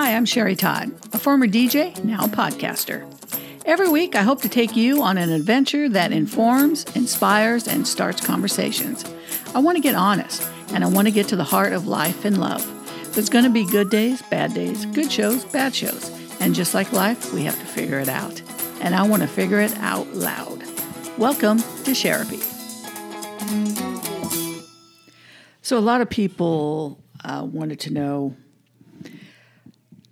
Hi, I'm Sherry Todd, a former DJ, now podcaster. Every week, I hope to take you on an adventure that informs, inspires, and starts conversations. I want to get honest, and I want to get to the heart of life and love. There's going to be good days, bad days, good shows, bad shows. And just like life, we have to figure it out. And I want to figure it out loud. Welcome to Sherapy. So, a lot of people uh, wanted to know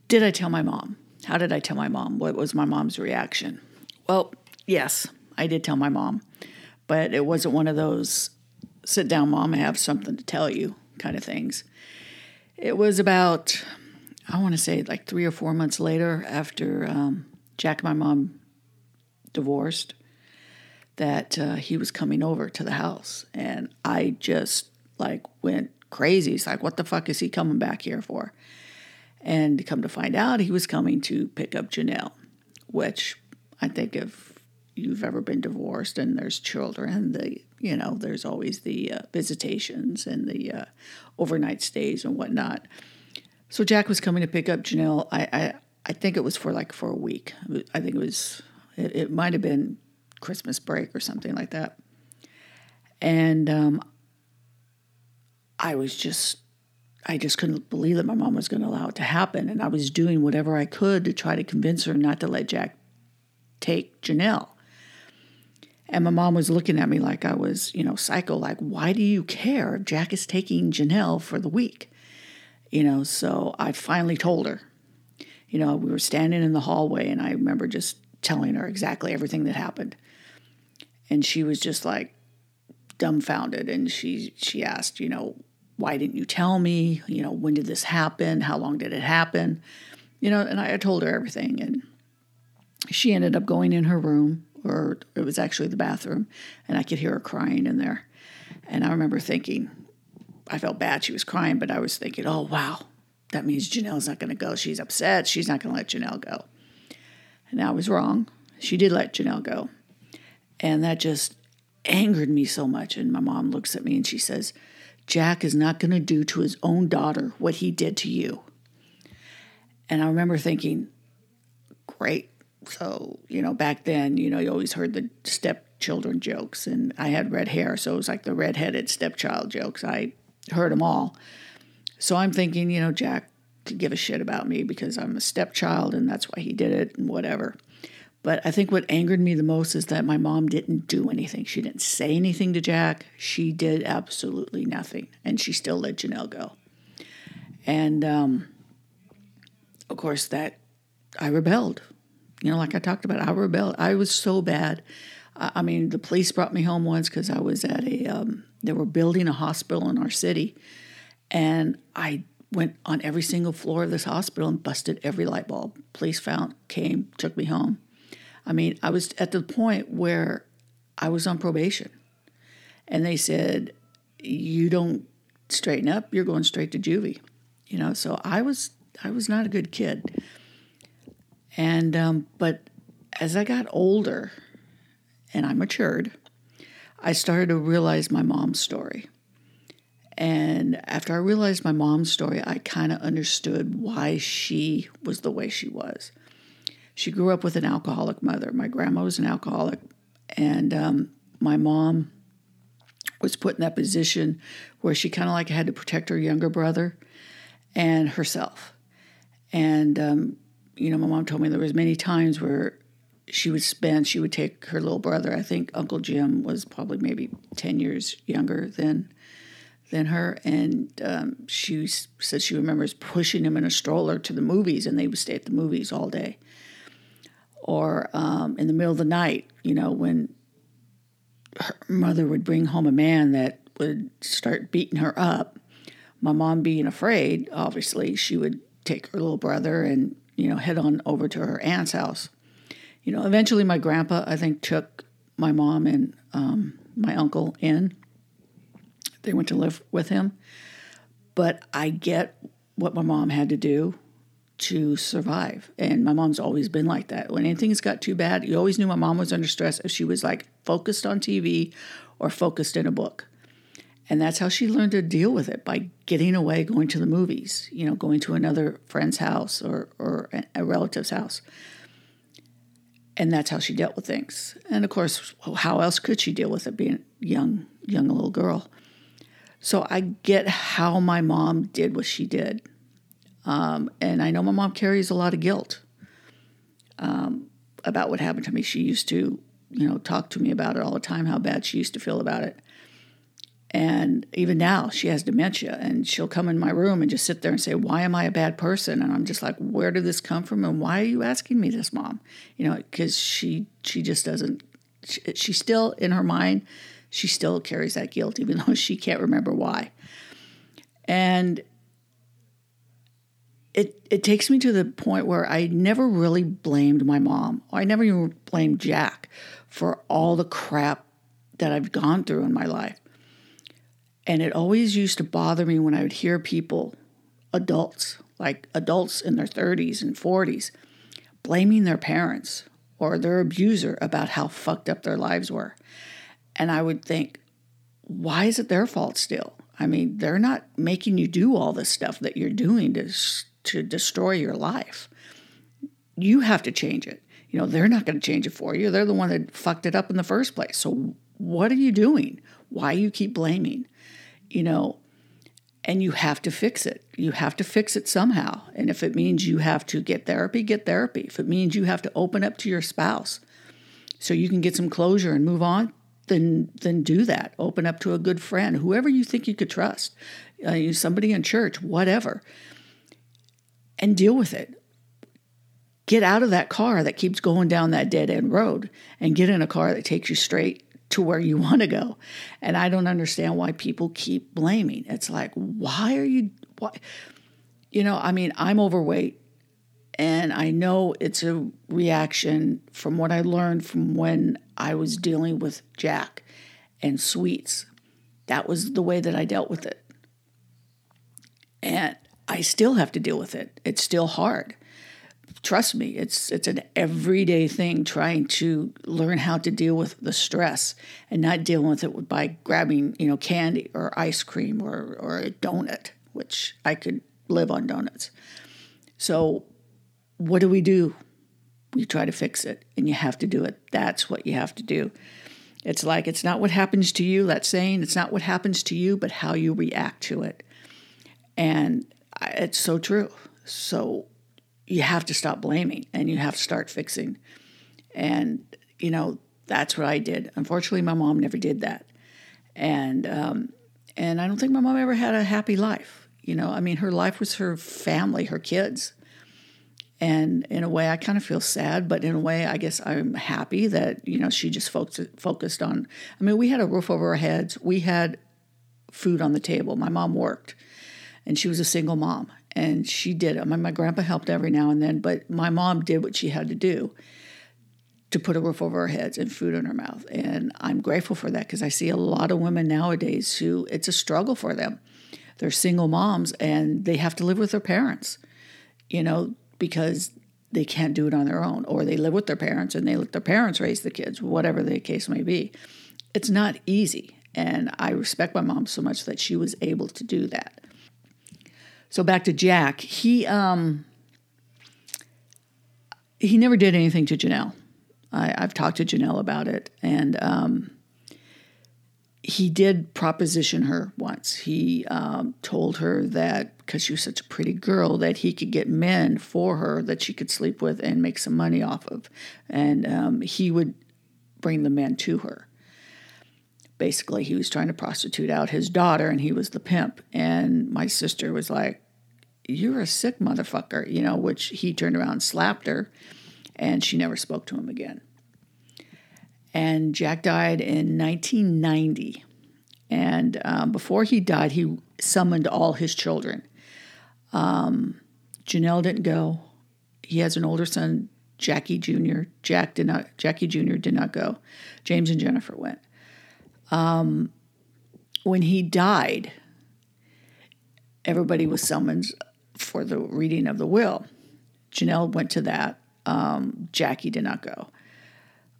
did I tell my mom? How did I tell my mom? What was my mom's reaction? Well, yes, I did tell my mom, but it wasn't one of those sit down, mom, I have something to tell you kind of things. It was about, I want to say, like three or four months later after um, Jack and my mom divorced that uh, he was coming over to the house. And I just like went crazy. It's like, what the fuck is he coming back here for? And come to find out, he was coming to pick up Janelle, which I think if you've ever been divorced and there's children, the you know there's always the uh, visitations and the uh, overnight stays and whatnot. So Jack was coming to pick up Janelle. I, I I think it was for like for a week. I think it was it, it might have been Christmas break or something like that. And um, I was just I just couldn't believe that my mom was going to allow it to happen. And I was doing whatever I could to try to convince her not to let Jack take Janelle. And my mom was looking at me like I was, you know, psycho, like, why do you care if Jack is taking Janelle for the week? You know, so I finally told her. You know, we were standing in the hallway and I remember just telling her exactly everything that happened. And she was just like dumbfounded and she she asked, you know, why didn't you tell me? You know, when did this happen? How long did it happen? You know, and I, told her everything. And she ended up going in her room, or it was actually the bathroom, and I could hear her crying in there. And I remember thinking, I felt bad she was crying, but I was thinking, oh, wow, that means Janelle's not going to go. She's upset. She's not going to let Janelle go. And I was wrong. She did let Janelle go. And that just angered me so much. And my mom looks at me and she says, Jack is not going to do to his own daughter what he did to you. And I remember thinking, great. So, you know, back then, you know, you always heard the stepchildren jokes, and I had red hair, so it was like the redheaded stepchild jokes. I heard them all. So I'm thinking, you know, Jack could give a shit about me because I'm a stepchild and that's why he did it and whatever. But I think what angered me the most is that my mom didn't do anything. She didn't say anything to Jack. She did absolutely nothing. And she still let Janelle go. And um, of course, that I rebelled. You know, like I talked about, I rebelled. I was so bad. I mean, the police brought me home once because I was at a, um, they were building a hospital in our city. And I went on every single floor of this hospital and busted every light bulb. Police found, came, took me home. I mean, I was at the point where I was on probation. And they said, You don't straighten up, you're going straight to juvie. You know, so I was I was not a good kid. And um, but as I got older and I matured, I started to realize my mom's story. And after I realized my mom's story, I kind of understood why she was the way she was. She grew up with an alcoholic mother. My grandma was an alcoholic, and um, my mom was put in that position where she kind of like had to protect her younger brother and herself. And um, you know, my mom told me there was many times where she would spend, she would take her little brother. I think Uncle Jim was probably maybe ten years younger than than her, and um, she said she remembers pushing him in a stroller to the movies, and they would stay at the movies all day or um, in the middle of the night, you know, when her mother would bring home a man that would start beating her up. My mom, being afraid, obviously, she would take her little brother and, you know, head on over to her aunt's house. You know, eventually my grandpa, I think, took my mom and um, my uncle in. They went to live with him. But I get what my mom had to do to survive. And my mom's always been like that. When anything's got too bad, you always knew my mom was under stress if she was like focused on TV or focused in a book. And that's how she learned to deal with it by getting away, going to the movies, you know, going to another friend's house or, or a relative's house. And that's how she dealt with things. And of course, how else could she deal with it being young, young little girl? So I get how my mom did what she did. Um, and I know my mom carries a lot of guilt um, about what happened to me. She used to, you know, talk to me about it all the time, how bad she used to feel about it. And even now, she has dementia, and she'll come in my room and just sit there and say, Why am I a bad person? And I'm just like, Where did this come from? And why are you asking me this, mom? You know, because she, she just doesn't, she, she still, in her mind, she still carries that guilt, even though she can't remember why. And it, it takes me to the point where I never really blamed my mom. I never even blamed Jack for all the crap that I've gone through in my life. And it always used to bother me when I would hear people, adults, like adults in their 30s and 40s, blaming their parents or their abuser about how fucked up their lives were. And I would think, why is it their fault still? I mean, they're not making you do all this stuff that you're doing to, to destroy your life. You have to change it. You know, they're not going to change it for you. They're the one that fucked it up in the first place. So, what are you doing? Why you keep blaming? you know, and you have to fix it. You have to fix it somehow. And if it means you have to get therapy, get therapy. If it means you have to open up to your spouse so you can get some closure and move on, then then do that. Open up to a good friend, whoever you think you could trust, uh, somebody in church, whatever, and deal with it. Get out of that car that keeps going down that dead end road and get in a car that takes you straight to where you want to go. And I don't understand why people keep blaming. It's like, why are you, why? You know, I mean, I'm overweight and I know it's a reaction from what I learned from when I was dealing with Jack and sweets. That was the way that I dealt with it. I still have to deal with it. It's still hard trust me, it's it's an everyday thing trying to learn how to deal with the stress and not dealing with it by grabbing, you know, candy or ice cream or or a donut, which I could live on donuts. So what do we do? We try to fix it and you have to do it. That's what you have to do. It's like it's not what happens to you, that saying, it's not what happens to you, but how you react to it. And it's so true. So you have to stop blaming and you have to start fixing. And, you know, that's what I did. Unfortunately, my mom never did that. And, um, and I don't think my mom ever had a happy life. You know, I mean, her life was her family, her kids. And in a way, I kind of feel sad, but in a way, I guess I'm happy that, you know, she just focused, focused on. I mean, we had a roof over our heads, we had food on the table. My mom worked, and she was a single mom and she did it. My, grandpa helped every now and then, but my mom did what she had to do to put a roof over our heads and food in her mouth. And I'm grateful for that because I see a lot of women nowadays who it's a struggle for them. They're single moms and they have to live with their parents, you know, because they can't do it on their own, or they live with their parents and they let their parents raise the kids, whatever the case may be. It's not easy. And I respect my mom so much that she was able to do that. So back to Jack, he um, he never did anything to Janelle. I, have talked to Janelle about it, and um, he did proposition her once. He um, told her that because she was such a pretty girl, that he could get men for her that she could sleep with and make some money off of, and um, he would bring the men to her basically he was trying to prostitute out his daughter and he was the pimp. And my sister was like you're a sick motherfucker you know which he turned around and slapped her and she never spoke to him again. And jack died in 1990 and um, before he died he summoned all his children. Um, janelle didn't go. He has an older son jackie jr jack did not jackie jr did not go. James and jennifer went um, when he died, everybody was summoned for the reading of the will. Janelle went to that. Um, Jackie did not go.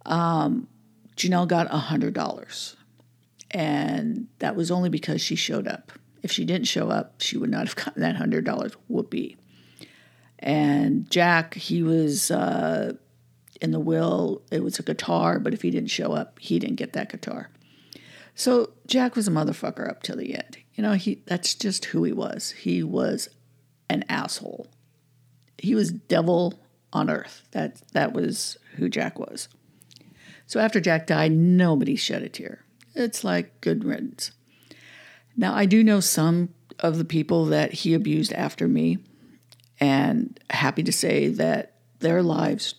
Um, Janelle got $100. And that was only because she showed up. If she didn't show up, she would not have gotten that $100 whoopee. And Jack, he was uh, in the will, it was a guitar, but if he didn't show up, he didn't get that guitar. So Jack was a motherfucker up till the end. You know, he that's just who he was. He was an asshole. He was devil on earth. That that was who Jack was. So after Jack died, nobody shed a tear. It's like good riddance. Now I do know some of the people that he abused after me, and happy to say that their lives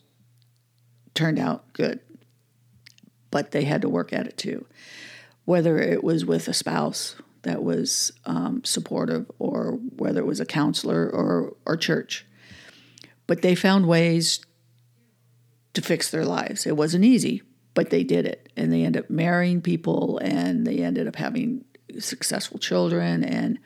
turned out good. But they had to work at it too whether it was with a spouse that was um, supportive or whether it was a counselor or, or church. But they found ways to fix their lives. It wasn't easy, but they did it. And they ended up marrying people and they ended up having successful children. And,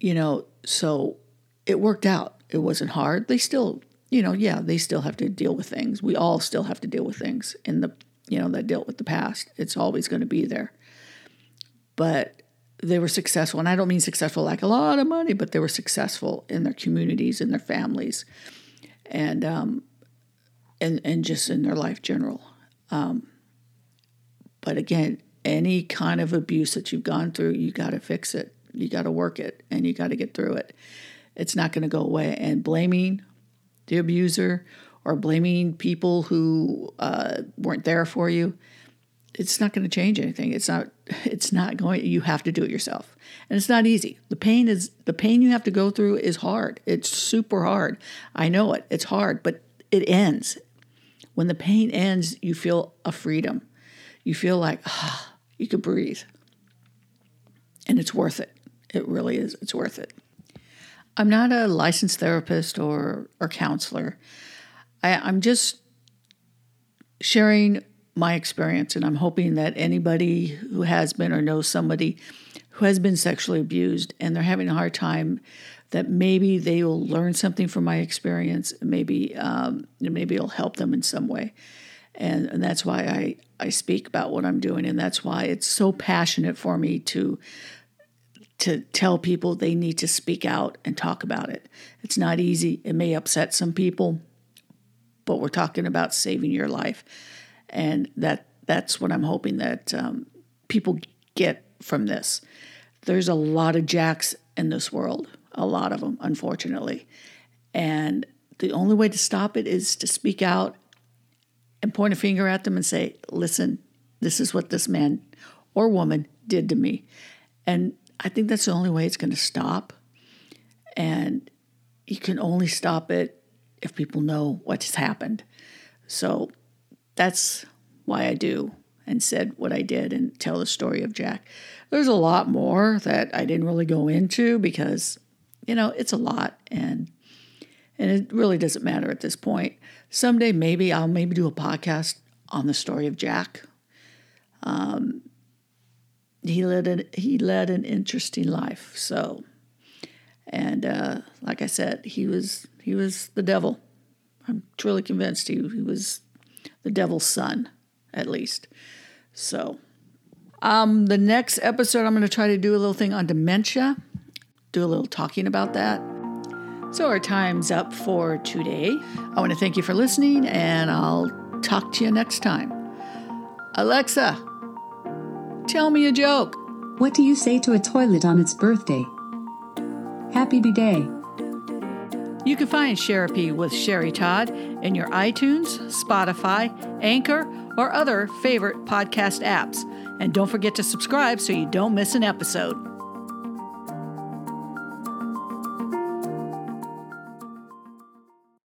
you know, so it worked out. It wasn't hard. They still, you know, yeah, they still have to deal with things. We all still have to deal with things in the you know, that dealt with the past. It's always going to be there. But they were successful. And I don't mean successful like a lot of money, but they were successful in their communities, in their families, and um, and and just in their life general. Um, but again, any kind of abuse that you've gone through, you got to fix it. You got to work it, and you got to get through it. It's not going to go away. And blaming the abuser or blaming people who uh, weren't there for you, it's not going to change anything. It's not. It's not going. You have to do it yourself, and it's not easy. The pain is the pain you have to go through is hard. It's super hard. I know it. It's hard, but it ends. When the pain ends, you feel a freedom. You feel like ah, you could breathe, and it's worth it. It really is. It's worth it. I'm not a licensed therapist or or counselor. I, I'm just sharing my experience, and I'm hoping that anybody who has been or knows somebody who has been sexually abused and they're having a hard time, that maybe they will learn something from my experience. Maybe um, maybe it'll help them in some way, and, and that's why I I speak about what I'm doing, and that's why it's so passionate for me to to tell people they need to speak out and talk about it. It's not easy. It may upset some people but we're talking about saving your life, and that that's what I'm hoping that um, people get from this. There's a lot of jacks in this world, a lot of them, unfortunately, and the only way to stop it is to speak out and point a finger at them and say, "Listen, this is what this man or woman did to me," and I think that's the only way it's going to stop. And you can only stop it if people know what has happened. So that's why I do and said what I did and tell the story of Jack. There's a lot more that I didn't really go into because, you know, it's a lot and and it really doesn't matter at this point. Someday maybe I'll maybe do a podcast on the story of Jack. Um, he led an, he led an interesting life. So, and uh, like I said, he was he was the devil. I'm truly convinced he, he was the devil's son, at least. So, um, the next episode, I'm going to try to do a little thing on dementia, do a little talking about that. So, our time's up for today. I want to thank you for listening, and I'll talk to you next time. Alexa, tell me a joke. What do you say to a toilet on its birthday? Happy B Day. You can find Sherapy with Sherry Todd in your iTunes, Spotify, Anchor, or other favorite podcast apps. And don't forget to subscribe so you don't miss an episode.